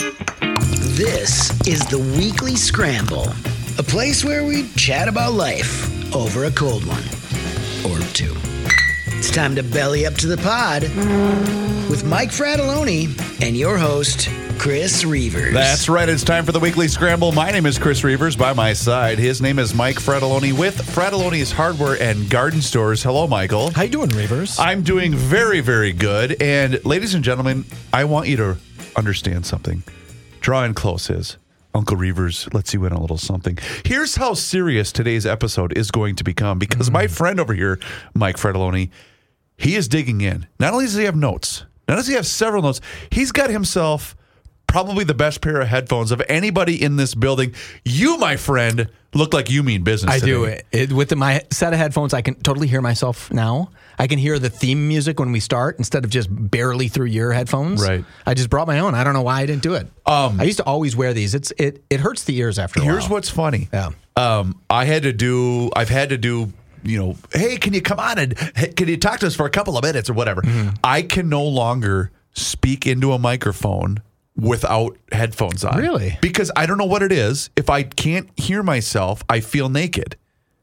This is the Weekly Scramble, a place where we chat about life over a cold one or two. It's time to belly up to the pod with Mike Fratallone and your host, Chris Reuvers. That's right. It's time for the weekly scramble. My name is Chris Reuvers. By my side, his name is Mike Fratallone with Fratallone's Hardware and Garden Stores. Hello, Michael. How you doing, Reuvers? I'm doing very, very good. And ladies and gentlemen, I want you to understand something. Draw in close is Uncle Reuvers. Let's see win a little something. Here's how serious today's episode is going to become because my mm. friend over here, Mike Fratallone, he is digging in. Not only does he have notes, not only does he have several notes, he's got himself probably the best pair of headphones of anybody in this building. You, my friend, look like you mean business. I do today. it, it with the, my set of headphones. I can totally hear myself now. I can hear the theme music when we start instead of just barely through your headphones. Right. I just brought my own. I don't know why I didn't do it. Um, I used to always wear these. It's it it hurts the ears after a Here's what's funny. Yeah. Um, I had to do. I've had to do. You know, hey, can you come on and hey, can you talk to us for a couple of minutes or whatever? Mm-hmm. I can no longer speak into a microphone without headphones on. Really? Because I don't know what it is. If I can't hear myself, I feel naked.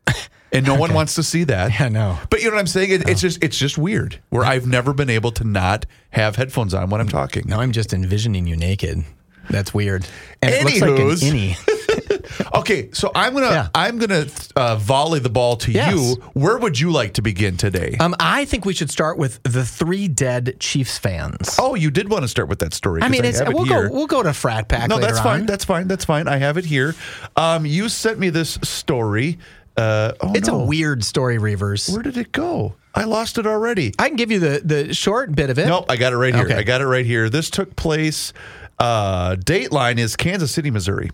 And no one wants to see that. Yeah, no. But you know what I'm saying? It, It's oh. just it's just weird. Where I've never been able to not have headphones on when I'm talking. Now I'm just envisioning you naked. That's weird. And it looks like an Anywho's. innie. Okay, so I'm gonna Yeah. I'm gonna uh, volley the ball to Yes. you. Where would you like to begin today? Um, I think we should start with the three dead Chiefs fans. oh, you did want to start with that story. I mean, it's, have it we'll here. go we'll go to frat pack. no, later that's fine. That's fine. That's fine. I have it here. Um, you sent me this story. Uh, oh, it's no. a weird story, Reuvers. Where did it go? I lost it already. I can give you the the short bit of it. Nope, I got it right here. Okay. I got it right here. This took place. Uh, Dateline is Kansas City, Missouri.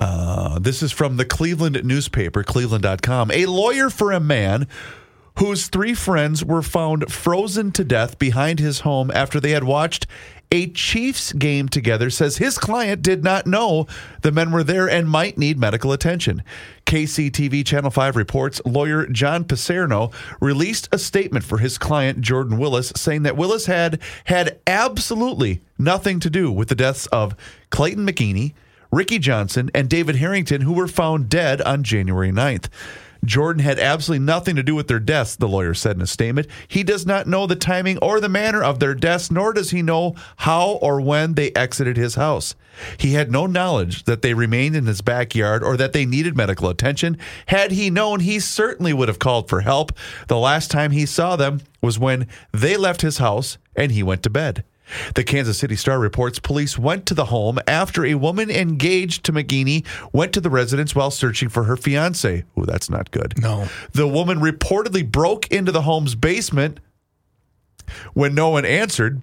Uh, this is from the Cleveland newspaper, cleveland.com. A lawyer for a man whose three friends were found frozen to death behind his home after they had watched a Chiefs game together says his client did not know the men were there and might need medical attention. KCTV Channel 5 reports lawyer John Picerno released a statement for his client Jordan Willis saying that Willis had had absolutely nothing to do with the deaths of Clayton McGeeney, Ricky Johnson, and David Harrington, who were found dead on January 9th. Jordan had absolutely nothing to do with their deaths, the lawyer said in a statement. He does not know the timing or the manner of their deaths, nor does he know how or when they exited his house. He had no knowledge that they remained in his backyard or that they needed medical attention. Had he known, he certainly would have called for help. The last time he saw them was when they left his house and he went to bed. The Kansas City Star reports police went to the home after a woman engaged to McGeeney went to the residence while searching for her fiance. Oh, that's not good. No. The woman reportedly broke into the home's basement when no one answered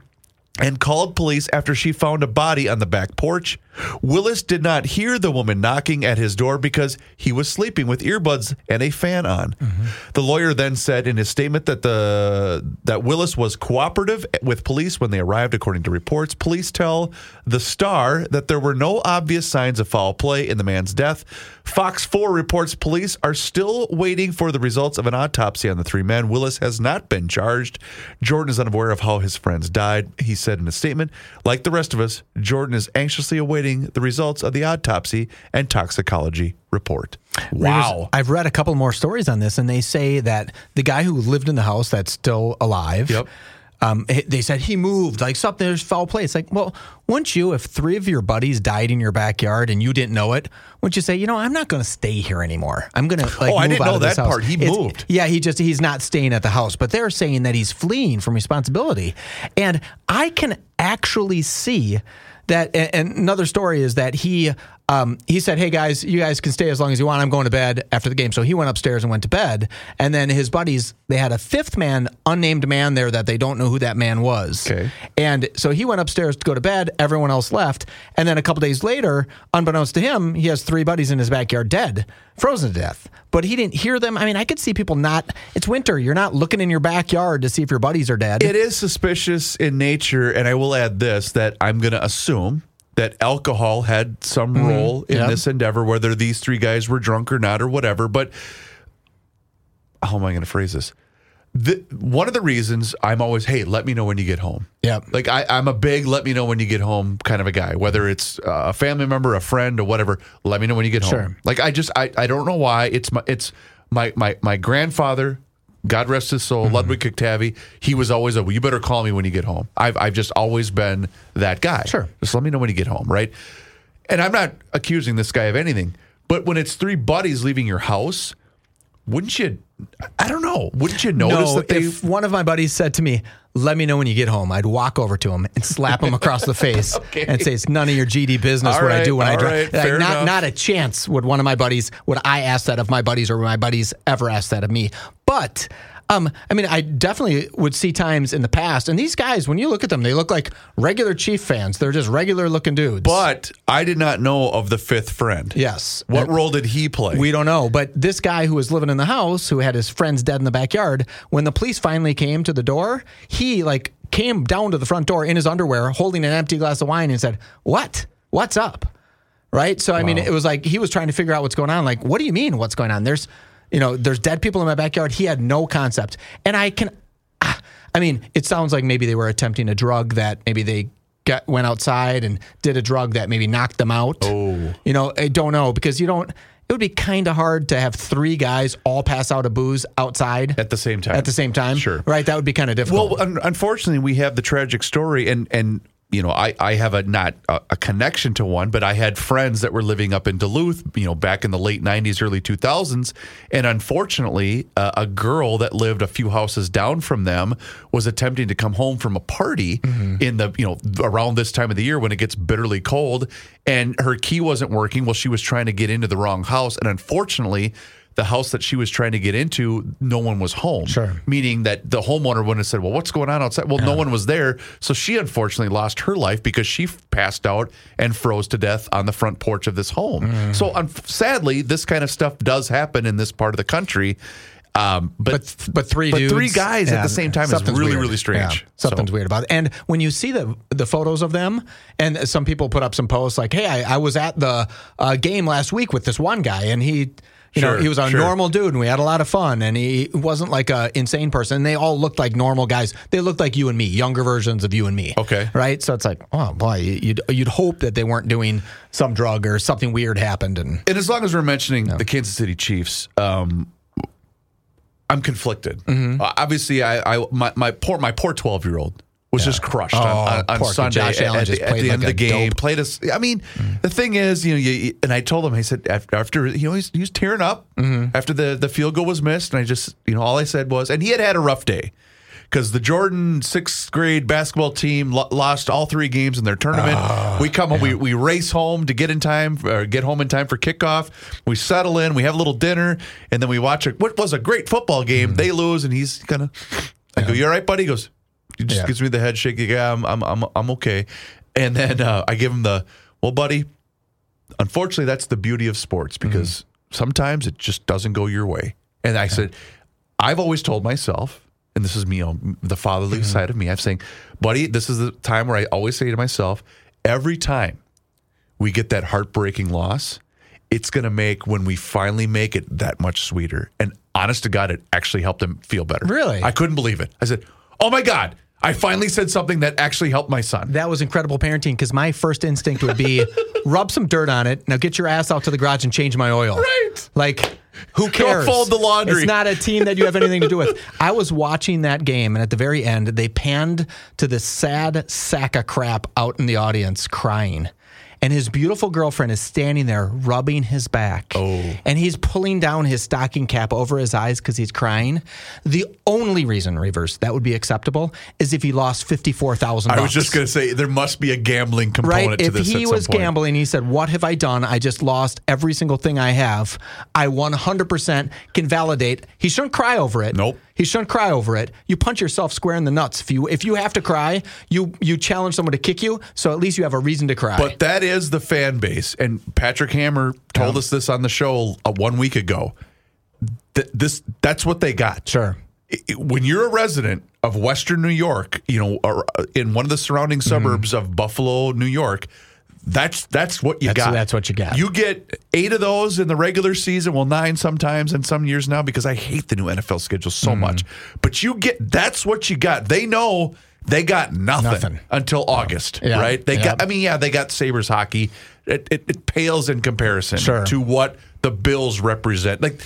and called police after she found a body on the back porch. Willis did not hear the woman knocking at his door because he was sleeping with earbuds and a fan on. Mm-hmm. The lawyer then said in his statement that the that Willis was cooperative with police when they arrived according to reports. Police tell the Star that there were no obvious signs of foul play in the man's death. Fox 4 reports police are still waiting for the results of an autopsy on the three men. Willis has not been charged. Jordan is unaware of how his friends died. He said in a statement, like the rest of us, Jordan is anxiously awaiting the results of the autopsy and toxicology report. Wow. I've read a couple more stories on this, and they say that the guy who lived in the house that's still alive. Yep. Um, they said he moved like something. There's foul play. It's like, well, wouldn't you, if three of your buddies died in your backyard and you didn't know it, wouldn't you say, you know, I'm not going to stay here anymore. I'm going to like. Oh, I didn't out know that house." part. He It's- moved. Yeah, he just he's not staying at the house, but they're saying that he's fleeing from responsibility, and I can actually see that. And another story is that he um, he said, "Hey guys, you guys can stay as long as you want. I'm going to bed after the game." So he went upstairs and went to bed, and then his buddies they had a fifth man, unnamed man there that they don't know who that man was. Okay. And so he went upstairs to go to bed. Everyone else left. And then a couple days later, unbeknownst to him, he has three buddies in his backyard dead, frozen to death. But he didn't hear them. I mean, I could see people not, it's winter. You're not looking in your backyard to see if your buddies are dead. It is suspicious in nature, and I will add this that I'm going to assume that alcohol had some mm-hmm. role in Yeah. this endeavor, whether these three guys were drunk or not or whatever. But how am I going to phrase this? the, one of the reasons I'm always, hey, let me know when you get home. Yeah. Like I, I'm a big let me know when you get home kind of a guy, whether it's a family member, a friend, or whatever. Let me know when you get home. Sure. Like I just, I, I don't know why. It's my, it's my, my, my grandfather. God rest his soul, Ludwig mm-hmm. Octavi. He was always a. Well, you better call me when you get home. I've, I've just always been that guy. Sure. Just let me know when you get home, right? And I'm not accusing this guy of anything, but when it's three buddies leaving your house, wouldn't you? I don't know. Wouldn't you notice no, that they? if one of my buddies said to me, "Let me know when you get home," I'd walk over to him and slap him across the face Okay. and say, "It's none of your GD business All what I do when I drive." right, fair not enough. not a chance would one of my buddies would I ask that of my buddies or would my buddies ever ask that of me. But um, I mean, I definitely would see times in the past, and these guys, when you look at them, they look like regular Chief fans. They're just regular looking dudes. but I did not know of the fifth friend. yes, What And- role did he play? we don't know. But this guy who was living in the house, who had his friends dead in the backyard, when the police finally came to the door, he like came down to the front door in his underwear, holding an empty glass of wine, and said, "What? What's up?" Right. So I mean, it was like he was trying to figure out what's going on. Like, what do you mean? What's going on? There's, you know, there's dead people in my backyard. He had no concept, and I can. ah, I mean, it sounds like maybe they were attempting a drug that maybe they got went outside and did a drug that maybe knocked them out. Oh, you know, I don't know because you don't. It would be kind of hard to have three guys all pass out of booze outside At the same time. At the same time, Sure. right? That would be kind of difficult. Well, un- unfortunately, we have the tragic story, and and you know, I I have a not a, a connection to one, but I had friends that were living up in Duluth, you know, back in the late '90s, early 2000s, and unfortunately, uh, a girl that lived a few houses down from them was attempting to come home from a party in the you know around this time of the year when it gets bitterly cold, and her key wasn't working. Well, she was trying to get into the wrong house, and unfortunately. The house that she was trying to get into, no one was home Sure. meaning that the homeowner wouldn't have said, "Well, what's going on outside?" Well, no one was there, so she unfortunately lost her life because she passed out and froze to death on the front porch of this home. Mm. So, un- sadly, this kind of stuff does happen in this part of the country. Um, but, but but three but dudes, three guys at the same time is really weird. really strange. Yeah, something's So- weird about it. And when you see the the photos of them, and some people put up some posts like, "Hey, I, I was at the uh, game last week with this one guy, and he." You know, he was a sure. normal dude, and we had a lot of fun. And he wasn't like a insane person. And they all looked like normal guys. They looked like you and me, younger versions of you and me. Okay. right? So it's like, oh boy, you'd you'd hope that they weren't doing some drug or something weird happened. And And as long as we're mentioning the Kansas City Chiefs, um, I'm conflicted. Mm-hmm. Uh, obviously, I, I my, my poor my poor 12 year old was just crushed on, Oh, on, on kid. Sunday Josh at, Allen at just the, at the end of the game. dope. Played us. I mean, the thing is, you know, you, and I told him, I said after, after you know he's, he was tearing up Mm-hmm. after the the field goal was missed, and I just you know all I said was, and he had had a rough day. Because the Jordan sixth grade basketball team lo- lost all three games in their tournament. Ah, we come home, we, we race home to get in time, or get home in time for kickoff. We settle in, we have a little dinner, and then we watch a, what was a great football game. They lose, and he's kind of, I go, "You all right, buddy?" He goes, he just Yeah. gives me the head shake. Yeah, I'm, I'm, I'm, I'm okay. And then uh, I give him the, well, buddy. Unfortunately, that's the beauty of sports because sometimes it just doesn't go your way. And I said, I've always told myself, and this is me on the fatherly side of me. I'm saying, buddy, this is the time where I always say to myself, every time we get that heartbreaking loss, it's going to make when we finally make it that much sweeter. And honest to God, it actually helped him feel better. Really? I couldn't believe it. I said, oh my God, I finally said something that actually helped my son. That was incredible parenting because my first instinct would be rub some dirt on it. Now get your ass out to the garage and change my oil. Right. Like, who cares? fold the laundry. It's not a team that you have anything to do with. I was watching that game, and at the very end, they panned to this sad sack of crap out in the audience crying. And his beautiful girlfriend is standing there rubbing his back. Oh. And he's pulling down his stocking cap over his eyes because he's crying. The only reason, Reuvers, that would be acceptable is if he lost $54,000. I was just going to say there must be a gambling component Right. to If this. he at some was point. gambling, he said, What have I done? I just lost every single thing I have. I 100% can validate. He shouldn't cry over it. Nope. He shouldn't cry over it. You punch yourself square in the nuts. If you if you have to cry, you you challenge someone to kick you. So at least you have a reason to cry. But that is the fan base, and Patrick Hammer told us this on the show uh, one week ago. Th- this that's what they got. sure. When you're a resident of Western New York, you know, or uh, in one of the surrounding Mm-hmm. suburbs of Buffalo, New York, that's that's what you That's- got. that's what you got. You get eight of those in the regular season. Well, nine sometimes in some years now because I hate the new NFL schedule so Mm-hmm. much. But you get that's what you got. They know they got nothing, Nothing. until August, Yeah. right? They Yeah. got. I mean, yeah, they got Sabres hockey. It, it, it pales in comparison Sure. to what the Bills represent. Like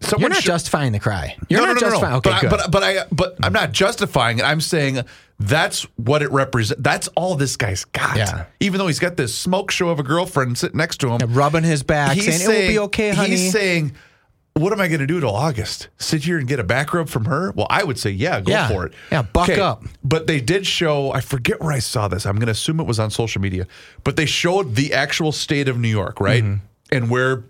someone You're not should- justifying the cry. You're not justifying. Okay, but, good. I, but but I but I'm not justifying it. I'm saying that's what it represents. That's all this guy's got. Yeah. Even though he's got this smoke show of a girlfriend sitting next to him, rubbing his back, he's saying, "It will be okay, honey." He's saying. What am I going to do till August? Sit here and get a back rub from her? Well, I would say, yeah, go Yeah. for it. Yeah, buck up. But they did show, I forget where I saw this. I'm going to assume it was on social media, but they showed the actual state of New York, right? Mm-hmm. And where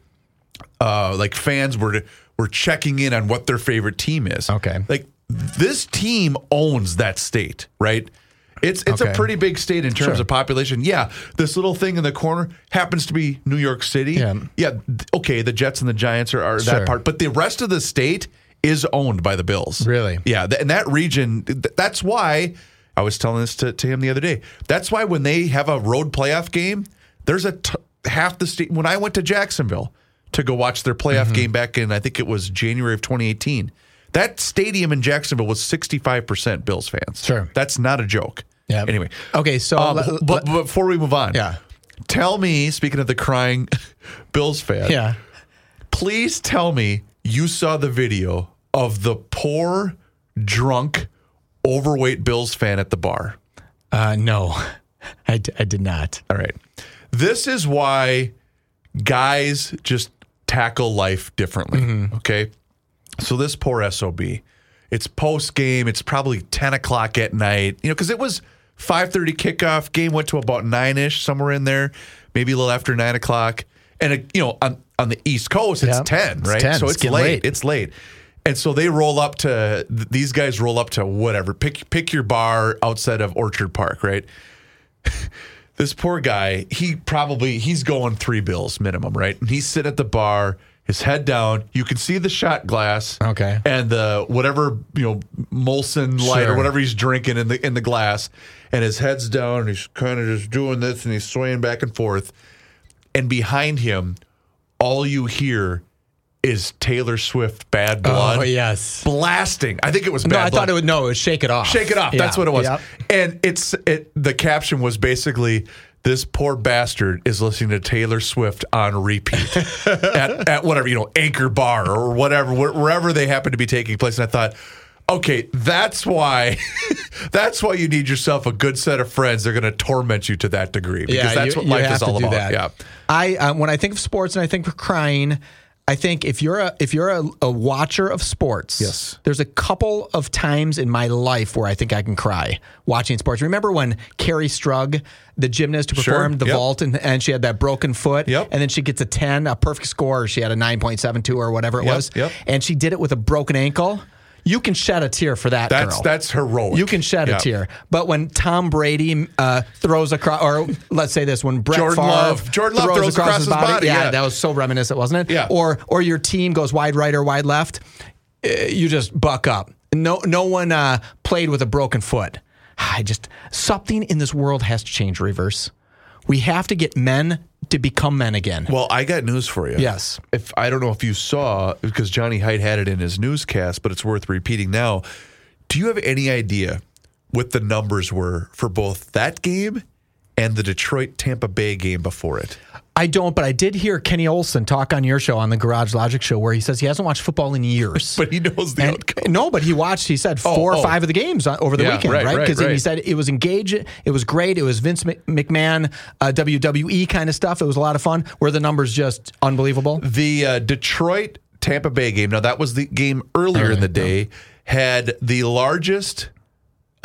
uh, like fans were were checking in on what their favorite team is. Okay. Like this team owns that state, right? It's it's a pretty big state in terms Sure. of population. Yeah, this little thing in the corner happens to be New York City. Yeah. Yeah, okay, the Jets and the Giants are, are Sure. that part, but the rest of the state is owned by the Bills. Really? Yeah, th- and that region, th- that's why I was telling this to, to him the other day. That's why when they have a road playoff game, there's a t- half the state. When I went to Jacksonville to go watch their playoff Mm-hmm. game back in, I think it was January of 2018, that stadium in Jacksonville was 65% Bills fans. Sure. That's not a joke. Yeah. Anyway. Okay, so Um, let- but, but before we move on, Yeah. tell me, speaking of the crying Bills fan, yeah. please tell me you saw the video of the poor, drunk, overweight Bills fan at the bar. Uh, no, I, d- I did not. All right. This is why guys just tackle life differently. Mm-hmm. Okay. So this poor SOB, it's post game. It's probably 10 o'clock at night, you know, because it was 5.30 kickoff. Game went to about 9-ish, somewhere in there, maybe a little after 9 o'clock. And, it, you know, on, on the East Coast, it's Yeah. 10, It's right? 10. So It's it's, late. late. It's late. And so they roll up to, th- these guys roll up to whatever. Pick, pick your bar outside of Orchard Park, right? this poor guy, he probably he's going three bills minimum, right? And he's sitting at the bar, his head down. You can see the shot glass, Okay. and the whatever you know Molson light Sure. or whatever he's drinking in the in the glass, and his head's down. And he's kind of just doing this, and he's swaying back and forth. And behind him, all you hear is Taylor Swift "Bad Blood" Oh yes. blasting. I think it was No, Bad I Blood. thought it would. No, it was shake it off. Shake it off. Yeah. That's what it was. Yep. And it's it. The caption was basically, "This poor bastard is listening to Taylor Swift on repeat at, at whatever you know, Anchor Bar or whatever, wherever they happen to be taking place." And I thought, okay, that's why, that's why you need yourself a good set of friends. They're going to torment you to that degree because that's you- what life is all about. that. Yeah. I um, when I think of sports and I think of crying, I think if you're a if you're a, a watcher of sports, Yes. there's a couple of times in my life where I think I can cry watching sports. Remember when Kerri Strug, the gymnast who Sure. performed the Yep. vault and, and she had that broken foot, Yep. and then she gets a ten, a perfect score. She had a nine point seven two or whatever it Yep, was, yep. and she did it with a broken ankle. You can shed a tear for that That's girl. that's heroic. You can shed Yeah. a tear, but when Tom Brady uh, throws across, or let's say this, when Brett Jordan Favre Love- Jordan Love throws across his body, yeah, yeah. that was so reminiscent, wasn't it? Yeah. Or or your team goes wide right or wide left, uh, you just buck up. No no one uh, played with a broken foot. I just something in this world has to change. Reuvers. We have to get men to become men again. Well, I got news for you. Yes. If I don't know if you saw because Johnny Heidt had it in his newscast, but it's worth repeating now. Do you have any idea what the numbers were for both that game and the Detroit Tampa Bay game before it? I don't, but I did hear Kenny Olson talk on your show on the Garage Logic show where he says he hasn't watched football in years. But he knows the And- outcome. no, but he watched. He said four oh. or five of the games over the Yeah, weekend, right, right? right, Because he said it was engaging, It was great. It was Vince McMahon, uh, WWE kind of stuff. It was a lot of fun. Were the numbers just unbelievable? The uh, Detroit Tampa Bay game. Now that was the game earlier in the day. Had the largest.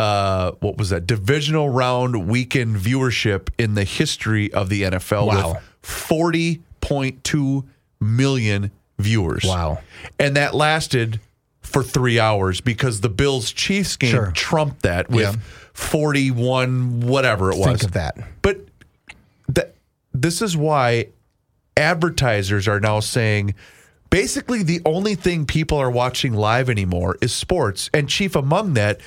Uh, what was that divisional round weekend viewership in the history of the NFL Wow. with 40.2 million viewers. Wow. And that lasted for three hours because the Bills Chiefs game Sure. trumped that with Yeah. 41, whatever it was. Think of that. But that this is why advertisers are now saying basically the only thing people are watching live anymore is sports. And chief among that,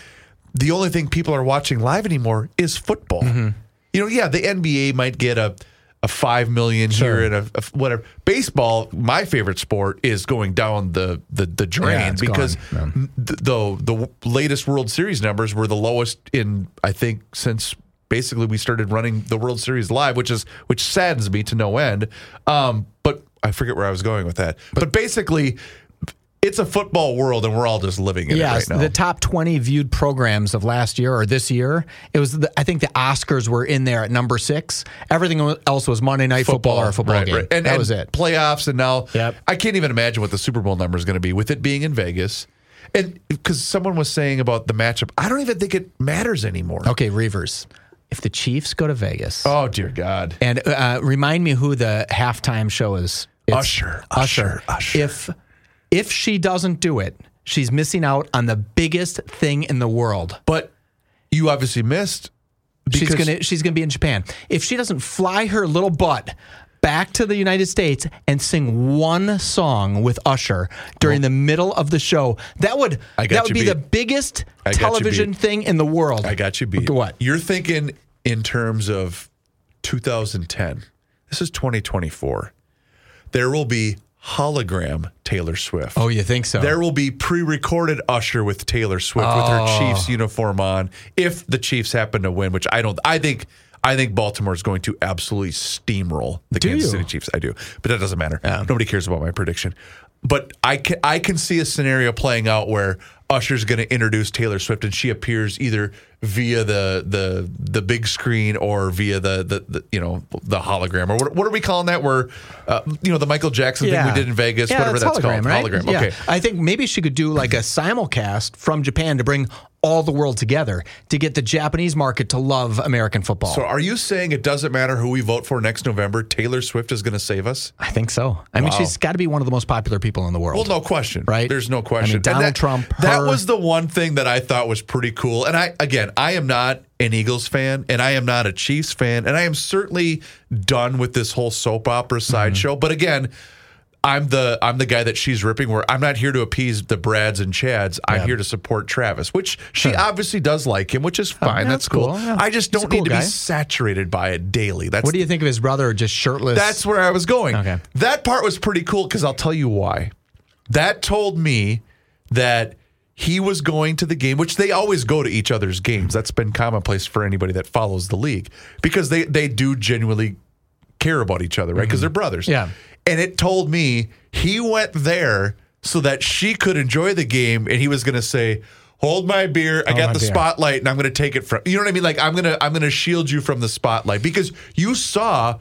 the only thing people are watching live anymore is football. Mm-hmm. you know, yeah, the NBA might get a a five million Sure. here and a, a whatever. Baseball, my favorite sport, is going down the the, the drain Yeah, because gone. th- the the latest World Series numbers were the lowest in I think since basically we started running the World Series live, which is which saddens me to no end. Um, but I forget where I was going with that. But, basically, it's a football world, and we're all just living in Yes, it right now. the top 20 viewed programs of last year or this year, it was the, I think the Oscars were in there at number 6. Everything else was Monday night football, or a football right, game. right. And, that and was it. Playoffs, and now Yep. I can't even imagine what the Super Bowl number is going to be with it being in Vegas. And because someone was saying about the matchup, I don't even think it matters anymore. Okay, Reuvers. If the Chiefs go to Vegas Oh dear God! and uh, remind me who the halftime show is. It's Usher, Usher, Usher. If if she doesn't do it, she's missing out on the biggest thing in the world. But you obviously missed. she's gonna she's gonna be in Japan. If she doesn't fly her little butt back to the United States and sing one song with Usher during the middle of the show, that would I that would be beat. the biggest I got you television thing in the world. I got you beat. What? You're thinking in terms of 2010. This is 2024. There will be hologram Taylor Swift. Oh, you think so? There will be pre-recorded Usher with Taylor Swift with Oh. her Chiefs uniform on if the Chiefs happen to win, which I don't I think I think Baltimore is going to absolutely steamroll the Do Kansas you? City Chiefs. I do. But that doesn't matter. Nobody cares about my prediction. But I can I can see a scenario playing out where Usher's going to introduce Taylor Swift and she appears either via the the the big screen or via the the, the you know the hologram or what, what are we calling that where uh, you know the Michael Jackson thing we did in Vegas Yeah, whatever it's that's hologram, called right? hologram Yeah. okay I think maybe she could do like a simulcast from Japan to bring all the world together to get the Japanese market to love American football. So are you saying it doesn't matter who we vote for next November? Taylor Swift is going to save us? I think so. I mean, she's got to be one of the most popular people in the world. Well, no question. Right? There's no I mean, question. Donald that, Trump, That was the one thing that I thought was pretty cool. And I, again, I am not an Eagles fan and I am not a Chiefs fan. And I am certainly done with this whole soap opera Mm-hmm. sideshow. But again, I'm the I'm the guy that she's ripping. Where I'm not here to appease the Brads and Chads. I'm here to support Travis, which she obviously does like him, which is fine. yeah, that's that's cool. cool. Yeah. I just don't need cool to guy. be saturated by it daily. That's What do you think of his brother just shirtless? that's where I was going. Okay. That part was pretty cool because I'll tell you why. That told me that he was going to the game, which they always go to each other's games. That's been commonplace for anybody that follows the league because they they do genuinely care about each other, right? Because they're brothers. Mm-hmm. Yeah. And it told me he went there so that she could enjoy the game, and he was going to say. Hold my beer. I got the beer." spotlight, and I'm going to take it from. You know what I mean? Like I'm gonna I'm gonna shield you from the spotlight because you saw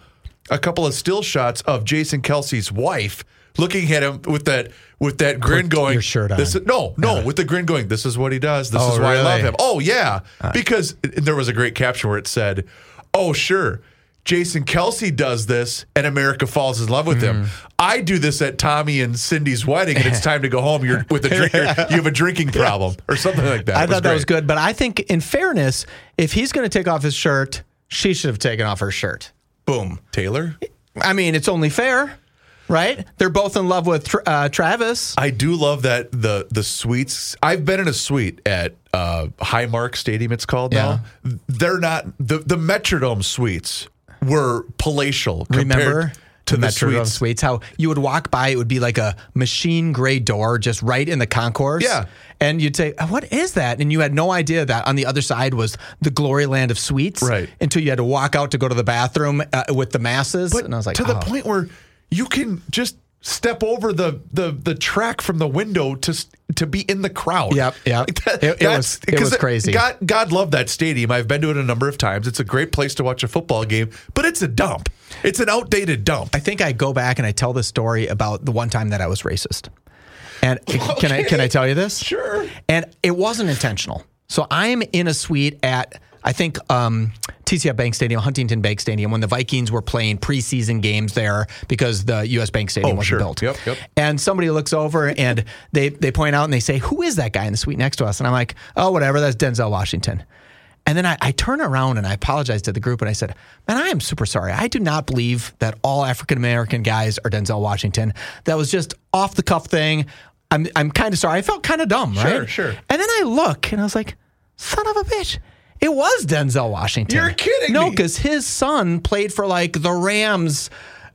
a couple of still shots of Jason Kelce's wife looking at him with that with that grin going. your shirt on. This is, no, no, with the grin going. This is what he does. This Oh, is why I love him. Oh yeah, because there was a great caption where it said, "Oh sure." Jason Kelce does this and America falls in love with him. Mm-hmm. I do this at Tommy and Cindy's wedding and it's time to go home. You're with a drinker. You have a drinking problem or something like that. I It thought that was good, but I think in fairness, if he's going to take off his shirt, she should have taken off her shirt. Boom. Taylor? I mean, it's only fair, right? They're both in love with uh, Travis. I do love that the the suites. I've been in a suite at uh, Highmark Stadium. It's called now. They're not the the Metrodome suites were palatial. Remember to the the, Metrodome suites. suites? How you would walk by, it would be like a machine gray door just right in the concourse. Yeah. And you'd say, "What is that?" And you had no idea that on the other side was the glory land of suites. Right. Until you had to walk out to go to the bathroom uh, with the masses. But and I was like, to the oh. point where you can just step over the the the track from the window to to be in the crowd. Yep, yep. that- It- it was- it was crazy. God God love that stadium. I've been to it a number of times. It's a great place to watch a football game, but it's a dump. It's an outdated dump. I think I go back and I tell the story about the one time that I was racist. And can I can I tell you this? Sure. And it wasn't intentional. So I'm in a suite at I think um, TCF Bank Stadium, Huntington Bank Stadium, when the Vikings were playing preseason games there because the U.S. Bank Stadium Oh, wasn't sure. built. Yep, yep. And somebody looks over and they they point out and they say, "Who is that guy in the suite next to us?" And I'm like, "Oh, whatever. That's Denzel Washington." And then I, I turn around and I apologize to the group and I said, Man, I am super sorry. I do not believe that all African American guys are Denzel Washington. That was just off the cuff thing. I'm, I'm kind of sorry. I felt kind of dumb, right? sure. And then I look and I was like, Son of a bitch. It was Denzel Washington. You're kidding No, me. because his son played for like the Rams.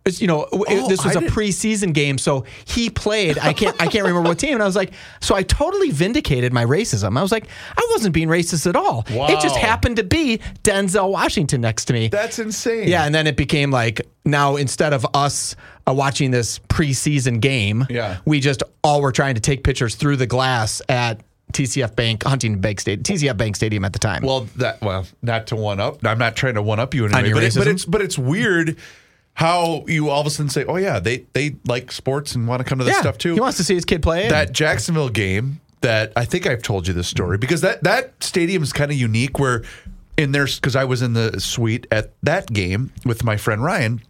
You know, Oh, this was I a didn't- preseason game, so he played. I can't, I can't remember what team. And I was like, so I totally vindicated my racism. I was like, I wasn't being racist at all. It just happened to be Denzel Washington next to me. That's insane. Yeah, and then it became like now instead of us uh, watching this preseason game, Yeah. we just all were trying to take pictures through the glass at TCF Bank, Huntington Bank Stadium, TCF Bank Stadium at the time. Well, that well, not to one up. I'm not trying to one up you in any way, but, it- but it's but it's weird how you all of a sudden say, "Oh yeah, they they like sports and want to come to this yeah, stuff too." he wants to see his kid play. that Jacksonville game that I think I've told you this story because that that stadium is kind of unique where in there because I was in the suite at that game with my friend Ryan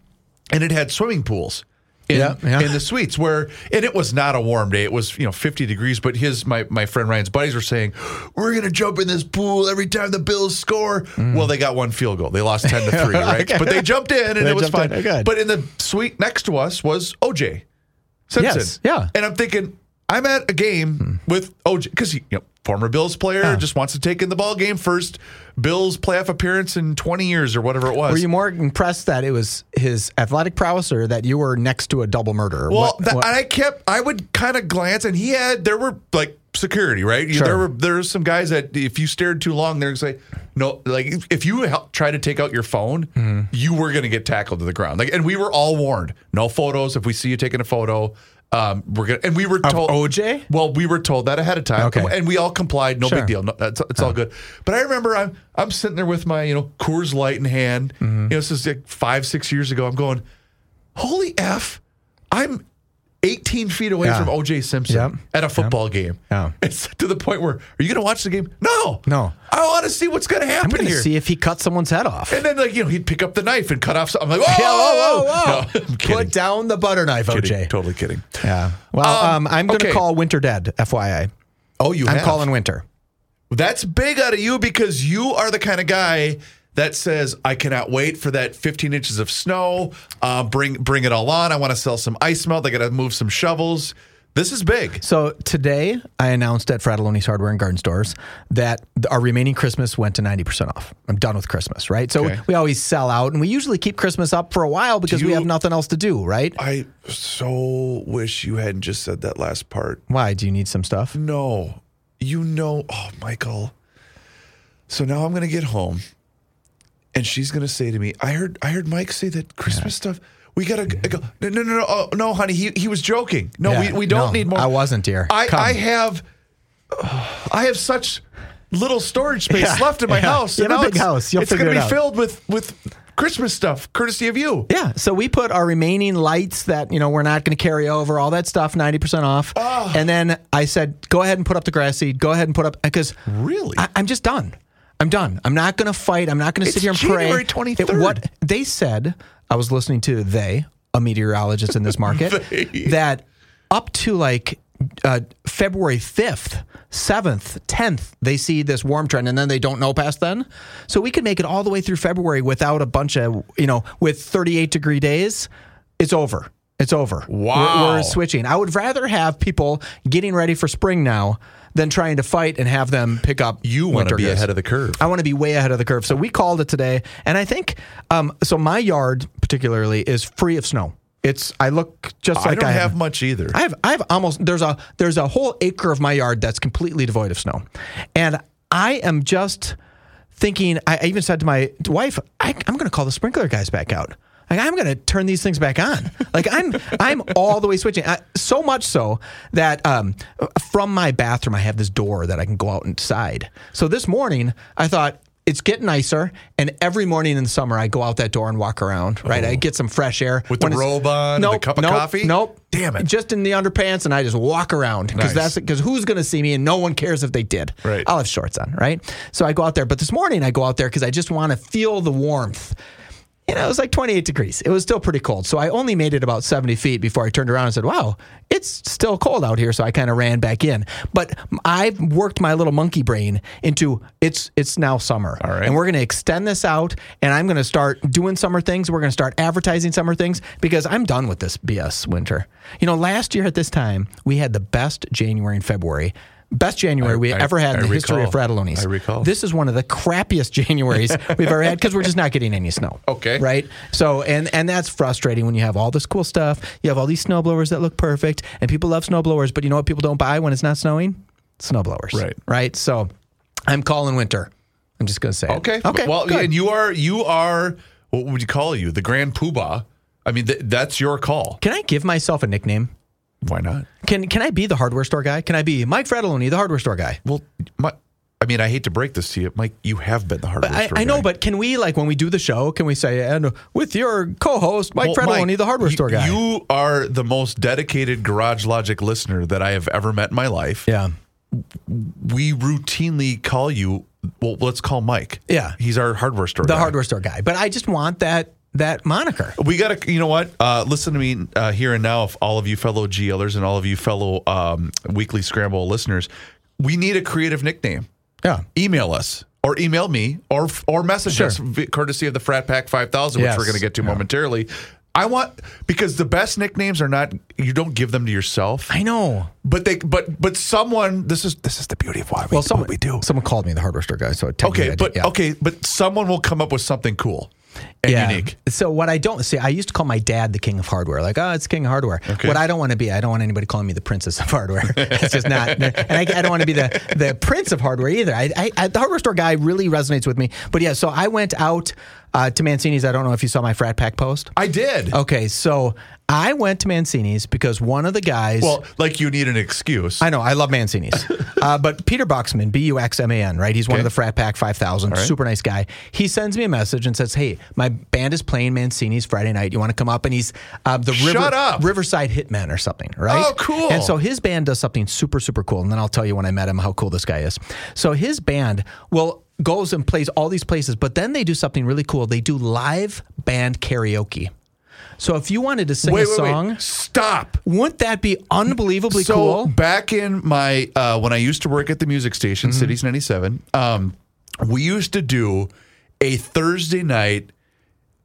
and it had swimming pools. In, Yeah, yeah. in the suites where and it was not a warm day it was you know 50 degrees but his my, my friend ryan's buddies were saying we're gonna jump in this pool every time the bills score mm. well they got one field goal they lost 10 to 3 right Okay. but they jumped in and They it was fine in. Good. but in the suite next to us was oj Simpson. Yes, yeah. And I'm thinking, I'm at a game hmm. with OJ because he, you know, former Bills player, Yeah. just wants to take in the ball game first Bills playoff appearance in 20 years or whatever it was. were you more impressed that it was his athletic prowess or that you were next to a double murderer? well, What- that, what- I kept, I would kind of glance, and he had, there were like security, right? Sure. There were there were some guys that if you stared too long, they're gonna say no. Like if- you help, try to take out your phone, Mm-hmm. you were gonna get tackled to the ground. Like, and we were all warned, no photos. If we see you taking a photo. Um, we're gonna, and we were told OJ? Well, we were told that ahead of time, Okay. and we all complied. No Sure. big deal. No, it's, it's all good. But I remember I'm I'm sitting there with my you know Coors Light in hand. Mm-hmm. You know, this is like five six years ago. I'm going, holy f! I'm 18 feet away Yeah. from OJ Simpson Yep. at a football game. Yeah. It's to the point where are you going to watch the game? No, No. I want to see what's going to I'm happen going to here. see if he cut someone's head off. and then like you know he'd pick up the knife and cut off something. I'm like, whoa, whoa, whoa, whoa. No, Put down the butter knife, Kidding. OJ. Totally kidding. Yeah. Well, Um, um, I'm going to okay. call Winter dead, FYI. Oh, you I'm have. calling Winter. That's big out of you because you are the kind of guy that says, "I cannot wait for that 15 inches of snow. Uh, bring bring it all on. I want to sell some ice melt. I got to move some shovels. This is big. So today, I announced at Fratallone's Hardware and Garden Stores that our remaining Christmas went to 90% off. I'm done with Christmas, right? So Okay. we always sell out, and we usually keep Christmas up for a while because we have nothing else to do, right? I so wish you hadn't just said that last part. Why? Do you need some stuff? No, you know. Oh, Michael. So now I'm going to get home, and she's going to say to me, "I heard, I heard Mike say that Christmas stuff." We gotta I go. No, no, no, no, oh, no, honey. He he was joking. No, Yeah. we, we don't No, need more. I wasn't, dear. I Come. I have I have such little storage space Yeah, left in my yeah. house. You have a big it's- house. You'll it's figure gonna it be out. filled with with Christmas stuff, courtesy of you. Yeah, so we put our remaining lights that you know we're not going to carry over, all that stuff, ninety percent off. Ah. And then I said, go ahead and put up the grass seed. Go ahead and put up because Really? I, I'm just done. I'm done. I'm not going to fight. I'm not going to sit here and January pray. 23rd. It- what they said, I was listening to they, a meteorologist in this market, that up to like uh, February 5th, 7th, 10th, they see this warm trend and then they don't know past then. So we could make it all the way through February without a bunch of, you know, with 38 degree days. It's over. It's over. We're- Wow. We're, switching. I would rather have people getting ready for spring now than trying to fight and have them pick up. You want to be goods. ahead of the curve. I want to be way ahead of the curve. So we called it today, and I think um, so. My yard particularly is free of snow. It's I look just I like don't I have much either. I have I have almost there's a there's a whole acre of my yard that's completely devoid of snow, and I am just thinking. I I even said to my wife, I, I'm going to call the sprinkler guys back out. Like I'm going to turn these things back on. Like I'm I'm all the way switching. I, so much so that um, from my bathroom I have this door that I can go out inside. So this morning I thought. It's getting nicer, and every morning in the summer I go out that door and walk around. Right, I get some fresh air With the When it's- robe on and the Nope, cup of nope, coffee? Nope. Damn it. Just in the underpants, and I just walk around because Nice. that's because who's going to see me, and no one cares if they did. Right. I'll have shorts on, right? So I go out there, but this morning I go out there because I just want to feel the warmth. You know, it was like 28 degrees. It was still pretty cold. So I only made it about 70 feet before I turned around and said, wow, it's still cold out here. So I kind of ran back in. But I've worked my little monkey brain into it's it's now summer. All right. And we're going to extend this out and I'm going to start doing summer things. We're going to start advertising summer things because I'm done with this BS winter. You know, last year at this time, we had the best January and February Best January we I- ever had in I the history of recall. Fratallone's. I recall. This is one of the crappiest Januaries we've ever had because we're just not getting any snow. Okay. Right? So, and and that's frustrating when you have all this cool stuff. You have all these snowblowers that look perfect, and people love snowblowers, but you know what people don't buy when it's not snowing? Snowblowers. Right. Right? So I'm calling winter. I'm just going to say it. Okay. Okay. Well, good. and you are you are what would you call you? The Grand Poobah. I mean, th- that's your call. Can I give myself a nickname? Why not? Can Can I be the hardware store guy? Can I be Mike Fratallone, the hardware store guy? Well, my, I mean, I hate to break this to you, Mike. You have been the hardware I, store I know, but can we like when we do the show? Can we say and with your co-host Mike Well, Fratallone, Mike, the hardware you- store guy? You are the most dedicated Garage Logic listener that I have ever met in my life. yeah, We routinely call you. Well, let's call Mike. Yeah. he's our hardware store. the guy. hardware store guy. But I just want that that moniker. We got to, you know what? Uh, listen to me uh, here and now, if all of you fellow GLers and all of you fellow um, Weekly Scramble listeners, we need a creative nickname. Yeah. Email us or email me or or message Sure. us, courtesy of the Frat Pack 5000, which Yes. we're going to get to Yeah. momentarily. I want because the best nicknames are not you don't give them to yourself, I know. but they but but someone this is this is the beauty of why we Well, do someone what we do. Someone called me the hardware store guy, so Okay, but yeah. okay, but someone will come up with something cool and Yeah. unique. So what I don't see, I used to call my dad the king of hardware. Like, oh, it's king of hardware. Okay. What I don't want to be, I don't want anybody calling me the princess of hardware. it's just not. And I, I don't want to be the the prince of hardware either. I, I, I, the hardware store guy really resonates with me. But yeah, so I went out uh, to Mancini's. I don't know if you saw my frat pack post. I did. Okay, so I went to Mancini's because one of the guys. Well, like you need an excuse. I know. I love Mancini's. uh, but Peter Buxman, B U X M A N, right? He's one of the Frat Pack 5000, super nice guy. He sends me a message and says, Hey, my band is playing Mancini's Friday night. You want to come up? And he's uh, the Shut River, up. Riverside Hitmen or something, right? Oh, cool. And so his band does something super, super cool. And then I'll tell you when I met him how cool this guy is. So his band will goes and plays all these places, but then they do something really cool. They do live band karaoke. So if you wanted to sing wait, a wait, song, wait. Stop. wouldn't that be unbelievably So cool? back in my uh, when I used to work at the music station, Mm-hmm. Cities ninety seven, um, we used to do a Thursday night.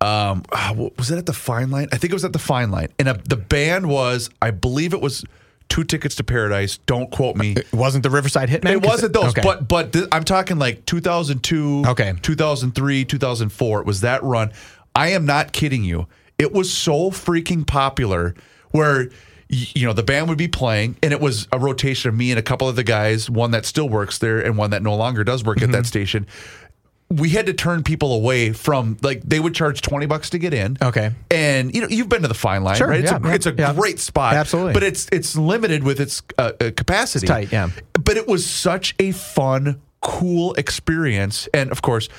Um, ah, was it at the Fine Line? I think it was at the Fine Line, and uh the band was, I believe it was Two Tickets to Paradise. Don't quote me. It wasn't the Riverside Hitmen? It wasn't those, Okay. but but th- I'm talking like 2002, Okay. 2003, 2004. It was that run. I am not kidding you. It was so freaking popular where you know the band would be playing and it was a rotation of me and a couple of the guys, one that still works there and one that no longer does work Mm-hmm. at that station. We had to turn people away from like they would charge 20 bucks to get in. Okay. And you know, you've been to the fine line, Sure, right? It's yeah, a yeah, it's a yeah. great spot. Absolutely. But it's it's limited with its uh, uh, capacity. It's tight, yeah. But it was such a fun, cool experience. And of course,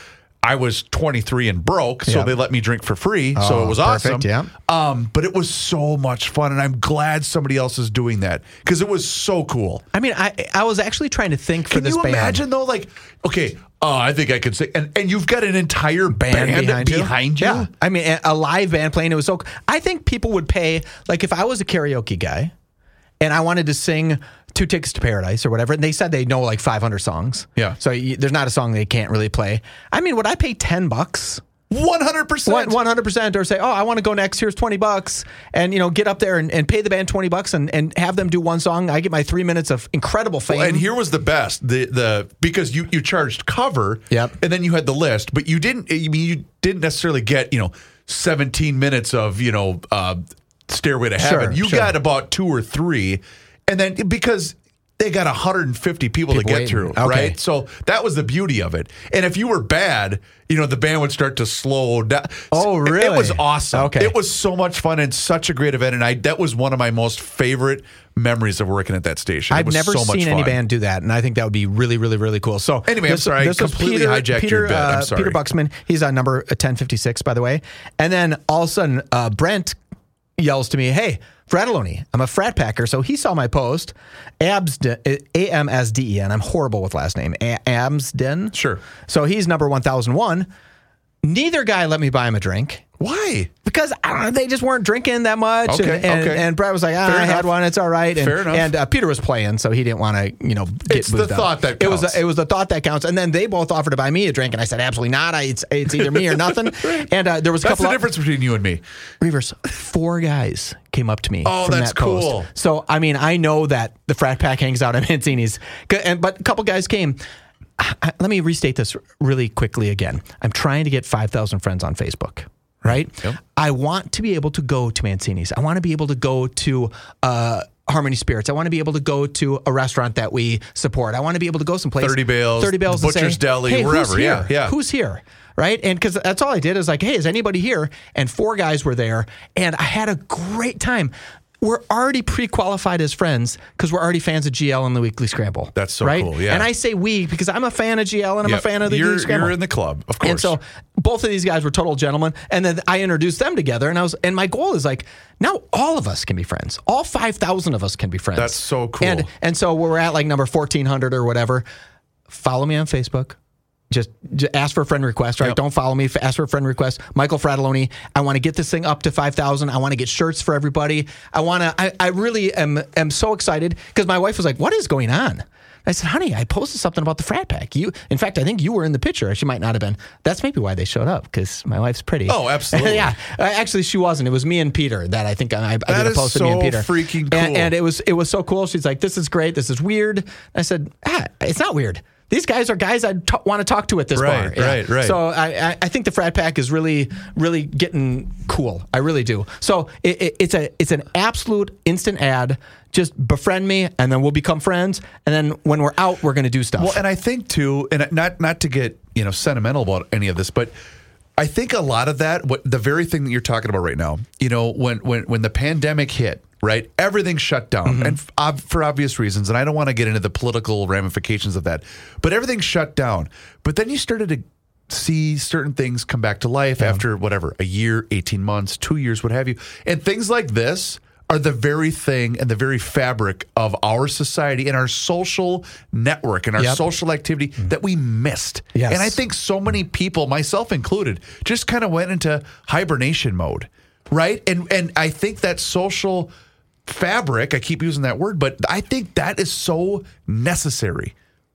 I was 23 and broke, so Yeah. they let me drink for free. so Oh, it was awesome. perfect, yeah. Um, but it was so much fun, and I'm glad somebody else is doing that because it was so cool. I mean, I I was actually trying to think for Can this you band. imagine though? Like, okay, oh, I think I could sing, and and you've got an entire band, band behind, you. you. Yeah, I mean, a- a live band playing. It was so. I think people would pay. Like if I was a karaoke guy, and I wanted to sing Two Tickets to Paradise or whatever, and they said they know like 500 songs. Yeah. So you, there's not a song they can't really play. I mean, would I pay 10 bucks? One hundred percent. One hundred percent, or say, oh, I want to go next. Here's twenty bucks, and you know, get up there and, and pay the band twenty bucks, and, and have them do one song. I get my three minutes of incredible fame. And here was the best the the because you you charged cover, Yep. and then you had the list, but you didn't. I mean, you didn't necessarily get you know seventeen minutes of you know uh, Stairway to Sure, Heaven. you sure. got about two or three, and then because they got 150 people, to get waiting. through, Okay. right? So that was the beauty of it. And if you were bad, you know, the band would start to slow down. Oh, It- It was awesome. Okay. It was so much fun and such a great event. And I that was one of my most favorite memories of working at that station. I've was never so much seen any band do that, and I think that would be really, really, really cool. So Anyway, I'm sorry, I was completely hijacked Peter, your bit. I'm uh, sorry. Peter Buxman, he's on number ten fifty six, by the way. And then all of a sudden, uh, Brent yells to me, "Hey, Fratallone, I'm a frat packer." So he saw my post, Amsden, A M S D E N. I'm horrible with last name, A- Amsden. Sure. So he's number one thousand one. Neither guy let me buy him a drink. Why? because I don't know, they just weren't drinking that much. Okay, and, and, okay. and Brett was like, ah, Fair I had one, it's all right. And, Fair enough. And uh, Peter was playing, so he didn't want to, you know, get It's the boozed up. thought that it was. counts. It was the thought that counts. And then they both offered to buy me a drink, and I said, absolutely not. I, it's it's either me or nothing. And uh, there was a That's couple the of- difference between you and me. Reuvers, four guys came up to me. Oh, from that's that post. cool. So, I mean, I know that the frat pack hangs out at Mancini's, and but a couple guys came. I- I- let me restate this really quickly again. I'm trying to get 5,000 friends on Facebook. Right. Yep. I want to be able to go to Mancini's. I want to be able to go to. Uh, Harmony Spirits. I want to be able to go to a restaurant that we support. I want to be able to go someplace. 30 Bales, 30 Bales, Butcher's say, Deli, hey, wherever. Yeah, yeah. Who's here? Right. And because that's all I did is like, hey, is anybody here? And four guys were there. And I had a great time. We're already pre qualified as friends because we're already fans of GL and the Weekly Scramble. That's so right? cool, yeah. And I say we because I'm a fan of GL and I'm Yep. a fan of the you're, Weekly Scramble. You're in the club, of course. And so both of these guys were total gentlemen. And then I introduced them together. And I was, and my goal is like, now all of us can be friends. All 5,000 of us can be friends. That's so cool. And, and so we're at like number 1400 or whatever. Follow me on Facebook. Just, just ask for a friend request, right? Yep. Don't follow me. Ask for a friend request. Michael Fratallone. I want to get this thing up to five thousand. I want to get shirts for everybody. I want to. I, I really am am so excited because my wife was like, "What is going on?" I said, "Honey, I posted something about the frat pack. You, in fact, I think you were in the picture. She might not have been. That's maybe why they showed up because my wife's pretty. Oh, absolutely. yeah, Uh, actually, she wasn't. It was me and Peter that I think I, I did a post of me and so Peter. freaking And, cool. and it was it was so cool. She's like, "This is great. This is weird." I said, ah, "It's not weird." These guys are guys I t- want to talk to at this Right, bar. right, right. So I, I, I think the frat pack is really, really getting cool. I really do. So it, it, it's a it's an absolute instant ad. Just befriend me, and then we'll become friends. And then when we're out, we're going to do stuff. Well, and I think too, and not not to get you know sentimental about any of this, but I think a lot of that, what the very thing that you're talking about right now, you know, when when when the pandemic hit, right, everything shut down, Mm-hmm. and f- ob- for obvious reasons, and I don't want to get into the political ramifications of that, but everything shut down. But then you started to see certain things come back to life after whatever a year, eighteen months, two years, what have you, and things like this are the very thing and the very fabric of our society and our social network and our Yep. social activity that we missed. Yes. And I think so many people, myself included, just kind of went into hibernation mode, right? And and I think that social fabric, I keep using that word, but I think that is so necessary.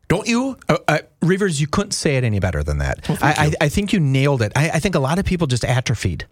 Don't you? Uh, uh, Reuvers, you couldn't say it any better than that. I, I, I think you nailed it. I, I think a lot of people just atrophied.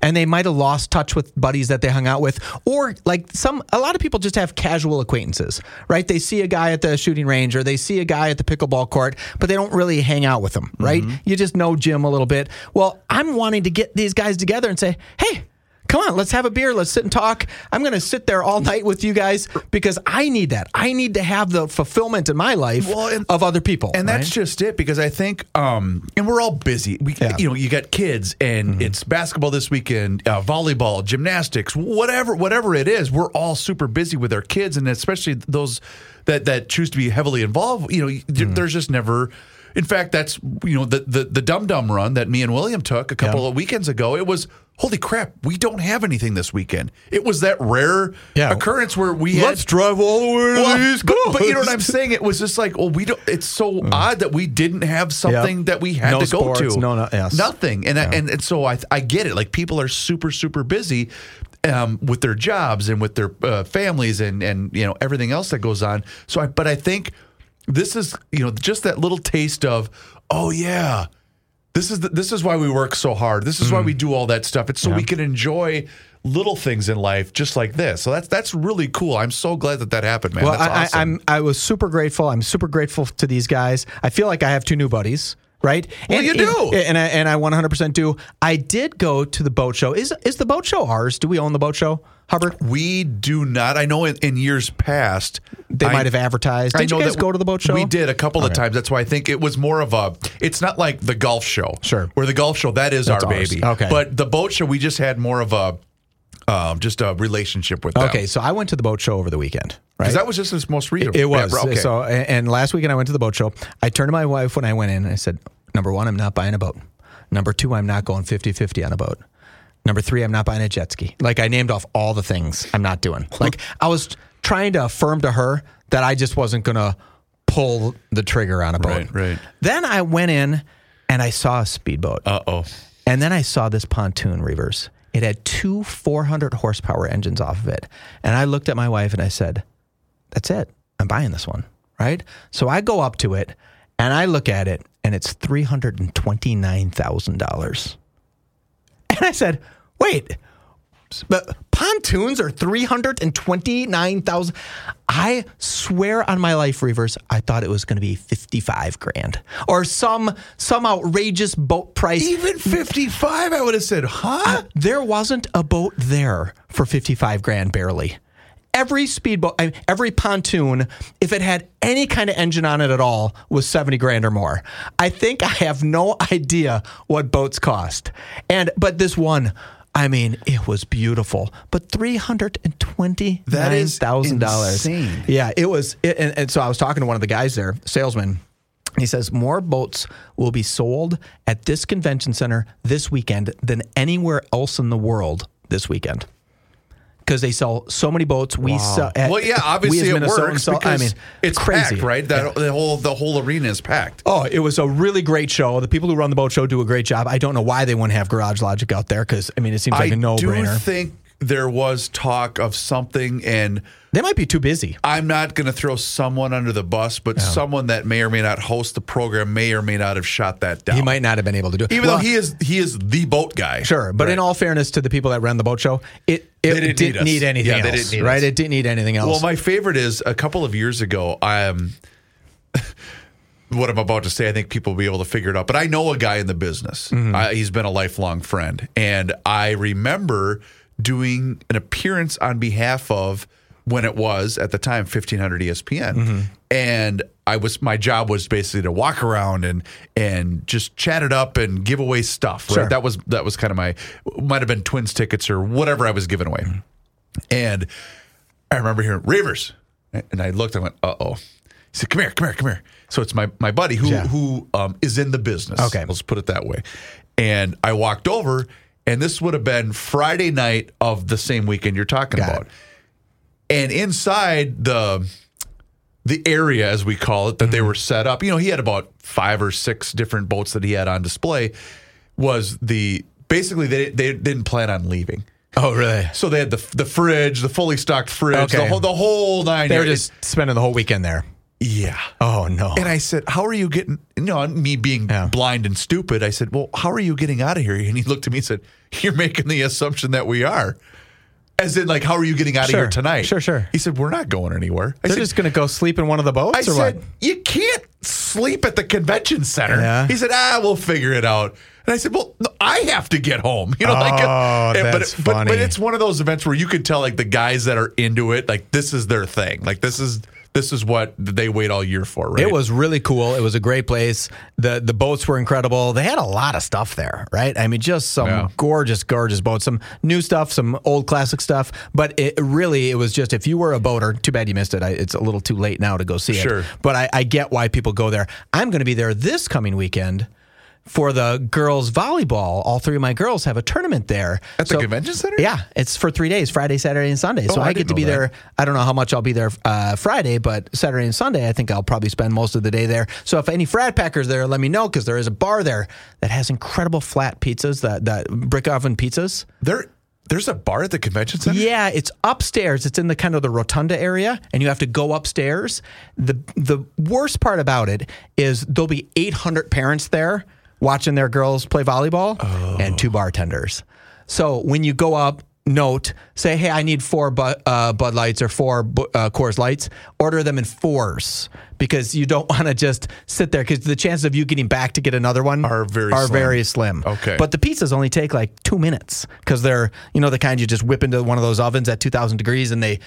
And they might have lost touch with buddies that they hung out with, or like some, a lot of people just have casual acquaintances, right? They see a guy at the shooting range or they see a guy at the pickleball court, but they don't really hang out with them right? Mm-hmm. You just know Jim a little bit. Well, I'm wanting to get these guys together and say, hey, Come on, let's have a beer. Let's sit and talk. I'm going to sit there all night with you guys because I need that. I need to have the fulfillment in my life Well, and- of other people. And that's just it because I think, um, and we're all busy. We, Yeah. Mm-hmm. you know, you got kids, and it's basketball this weekend, uh, volleyball, gymnastics, whatever, whatever it is. We're all super busy with our kids, and especially those that that choose to be heavily involved. You know, Mm-hmm. there's just never. In fact, that's you know the the the dum dum run that me and William took a couple Yeah. of weekends ago. It was holy crap. We don't have anything this weekend. It was that rare Yeah. occurrence where we had let's drive all the way to well, but, but you know what I'm saying? It was just like, well, we don't. It's so odd that we didn't have something Yep. that we had No to go sports, to. no, no- yes. nothing. And I, and, and so I I get it. Like people are super super busy. Um, with their jobs and with their uh, families and and you know everything else that goes on. So I but I think this is you know just that little taste of oh yeah this is the, this is why we work so hard. This is why we mm. do all that stuff. It's so we can enjoy little things in life just like this. So that's that's really cool. I'm so glad that that happened, man. Well, that's I, awesome. I, I'm I was super grateful. I'm super grateful to these guys. I feel like I have two new buddies. Right? Well, you do. and I and I 100% do. I did go to the boat show. Is is the boat show ours? Do we own the boat show, Hubbard? We do not. I know in, in years past They I- might have advertised. I Did you know guys that go to the boat show? We did a couple of times. That's why I think it was more of a. It's not like the golf show, Sure. Where the golf show that is That's our ours. baby. Okay. But the boat show, we just had more of a, um, just a relationship with them. Okay, so I went to the boat show over the weekend. Right? because that was just his most recent. It was. Yeah, okay. So, and and last weekend I went to the boat show. I turned to my wife when I went in and I said, number one, I'm not buying a boat. Number two, I'm not going 50 50 on a boat. Number three, I'm not buying a jet ski. Like I named off all the things I'm not doing. Like I was trying to affirm to her that I just wasn't going to pull the trigger on a boat. Right, right. Then I went in and I saw a speedboat. Uh oh. And then I saw this pontoon reverse. It had two 400 horsepower engines off of it. And I looked at my wife and I said, That's it. I'm buying this one. Right. So I go up to it and I look at it and it's $329,000. And I said, Wait, but pontoons are 329,000. I swear on my life, Reuvers, I thought it was going to be 55 grand or some some outrageous boat price. Even 55, I would have said, huh? Uh, there wasn't a boat there for 55 grand barely. Every speedboat, I mean, every pontoon, if it had any kind of engine on it at all, was 70 grand or more. I think I have no idea what boats cost. And but this one, I mean, it was beautiful, but three hundred and twenty That nine is thousand dollars. Yeah, it was. It, and, and so I was talking to one of the guys there, salesman. He says more boats will be sold at this convention center this weekend than anywhere else in the world this weekend. Because they sell so many boats, we sell. at- well, yeah, obviously as it Minnesotans works sell- because I mean, it's crazy, packed, right? That the whole the whole arena is packed. Oh, it was a really great show. The people who run the boat show do a great job. I don't know why they wouldn't have Garage Logic out there because I mean it seems like I a no do brainer. think there was talk of something, and They might be too busy. I'm not going to throw someone under the bus, but someone that may or may not host the program may or may not have shot that down. He might not have been able to do it. even Well, though he is he is the boat guy. Sure, but in all fairness to the people that ran the boat show, it it didn't didn't, need need anything Yeah, they else, didn't need right? us. It didn't need anything else. Well, my favorite is a couple of years ago. I am. what I'm about to say, I think people will be able to figure it out. But I know a guy in the business. Mm-hmm. I, he's been a lifelong friend, and I remember doing an appearance on behalf of when it was at the time 1500 ESPN, Mm-hmm. and I was my job was basically to walk around and and just chat it up and give away stuff. Right? Sure. That was that was kind of my might have been Twins tickets or whatever I was giving away, Mm-hmm. and. I remember hearing Reuvers, and I looked. I went, "Uh oh." He said, "Come here, come here, come here." So it's my my buddy who Yeah. who um, is in the business. Okay. let's put it that way. And I walked over, and this would have been Friday night of the same weekend you're talking Got about. it. And inside the the area, as we call it, that Mm-hmm. they were set up, you know, he had about five or six different boats that he had on display. Was the basically they they didn't plan on leaving. oh, really? So they had the the fridge, the fully stocked fridge, the whole the whole nine. They were just spending the whole weekend there. yeah. Oh no! And I said, "How are you getting?" You know, me being Yeah. blind and stupid, I said, "Well, how are you getting out of here?" And he looked at me and said, "You're making the assumption that we are." As in, like, how are you getting out Sure. of here tonight? Sure, sure. He said, "We're not going anywhere." I They're said, just going to go sleep in one of the boats, I or said, what? you can't sleep at the convention center. Yeah. He said, ah, we'll figure it out. And I said, well, no, I have to get home. You know, like, Oh, and- but, but, but it's one of those events where you could tell, like, the guys that are into it, like, this is their thing. Like, this is this is what they wait all year for, right? It was really cool. It was a great place. the The boats were incredible. They had a lot of stuff there, right? I mean, just some Yeah. gorgeous, gorgeous boats. Some new stuff, some old classic stuff. But it really, it was just if you were a boater, too bad you missed it. I, it's a little too late now to go see Sure. it. But I, I get why people go there. I'm going to be there this coming weekend. For the girls volleyball, all three of my girls have a tournament there At the convention center? Yeah, it's for three days: Friday, Saturday, and Sunday. so Oh, I I, get to be that. there I don't know how much I'll be there uh, Friday, but Saturday and Sunday, I think I'll probably spend most of the day there. So if any frat packers there, let me know because there is a bar there that has incredible flat pizzas, that that brick oven pizzas. there. There's a bar at the convention center. Yeah, it's upstairs. It's in the kind of the rotunda area, and you have to go upstairs. the The worst part about it is there'll be 800 parents there watching their girls play volleyball, and two bartenders. So when you go up, note, say, "Hey, I need four Bud, uh, Bud Lights or four uh, Coors Lights." Order them in fours because you don't want to just sit there because the chances of you getting back to get another one Are very are slim. very slim. Okay. but the pizzas only take like two minutes because they're you know the kind you just whip into one of those ovens at 2000 degrees and they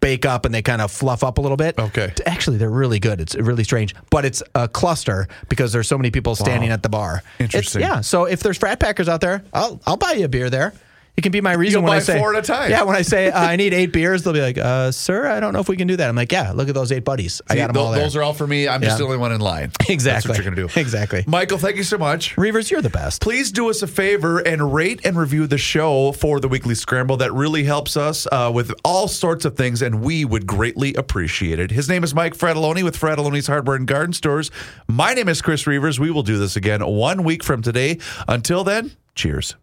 bake up and they kind of fluff up a little bit Okay. actually they're really good it's really strange but it's a cluster because there's so many people standing at the bar It's- Interesting. yeah so if there's frat packers out there i'll i'll buy you a beer there it can be my reason You'll when I say four at a time. Yeah, when I say uh, I need eight beers, they'll be like, uh, "Sir, I don't know if we can do that." I'm like, "Yeah, look at those eight buddies. I got them tho- all there." those are all for me. I'm just the only one in line. Exactly. That's what you're going to do. Exactly. Michael, thank you so much. Reuvers, you're the best. Please do us a favor and rate and review the show for the Weekly Scramble. That really helps us uh, with all sorts of things, and we would greatly appreciate it. His name is Mike Fratallone with Fratallone's Hardware and Garden Stores. My name is Chris Reuvers. We will do this again one week from today. Until then, Cheers.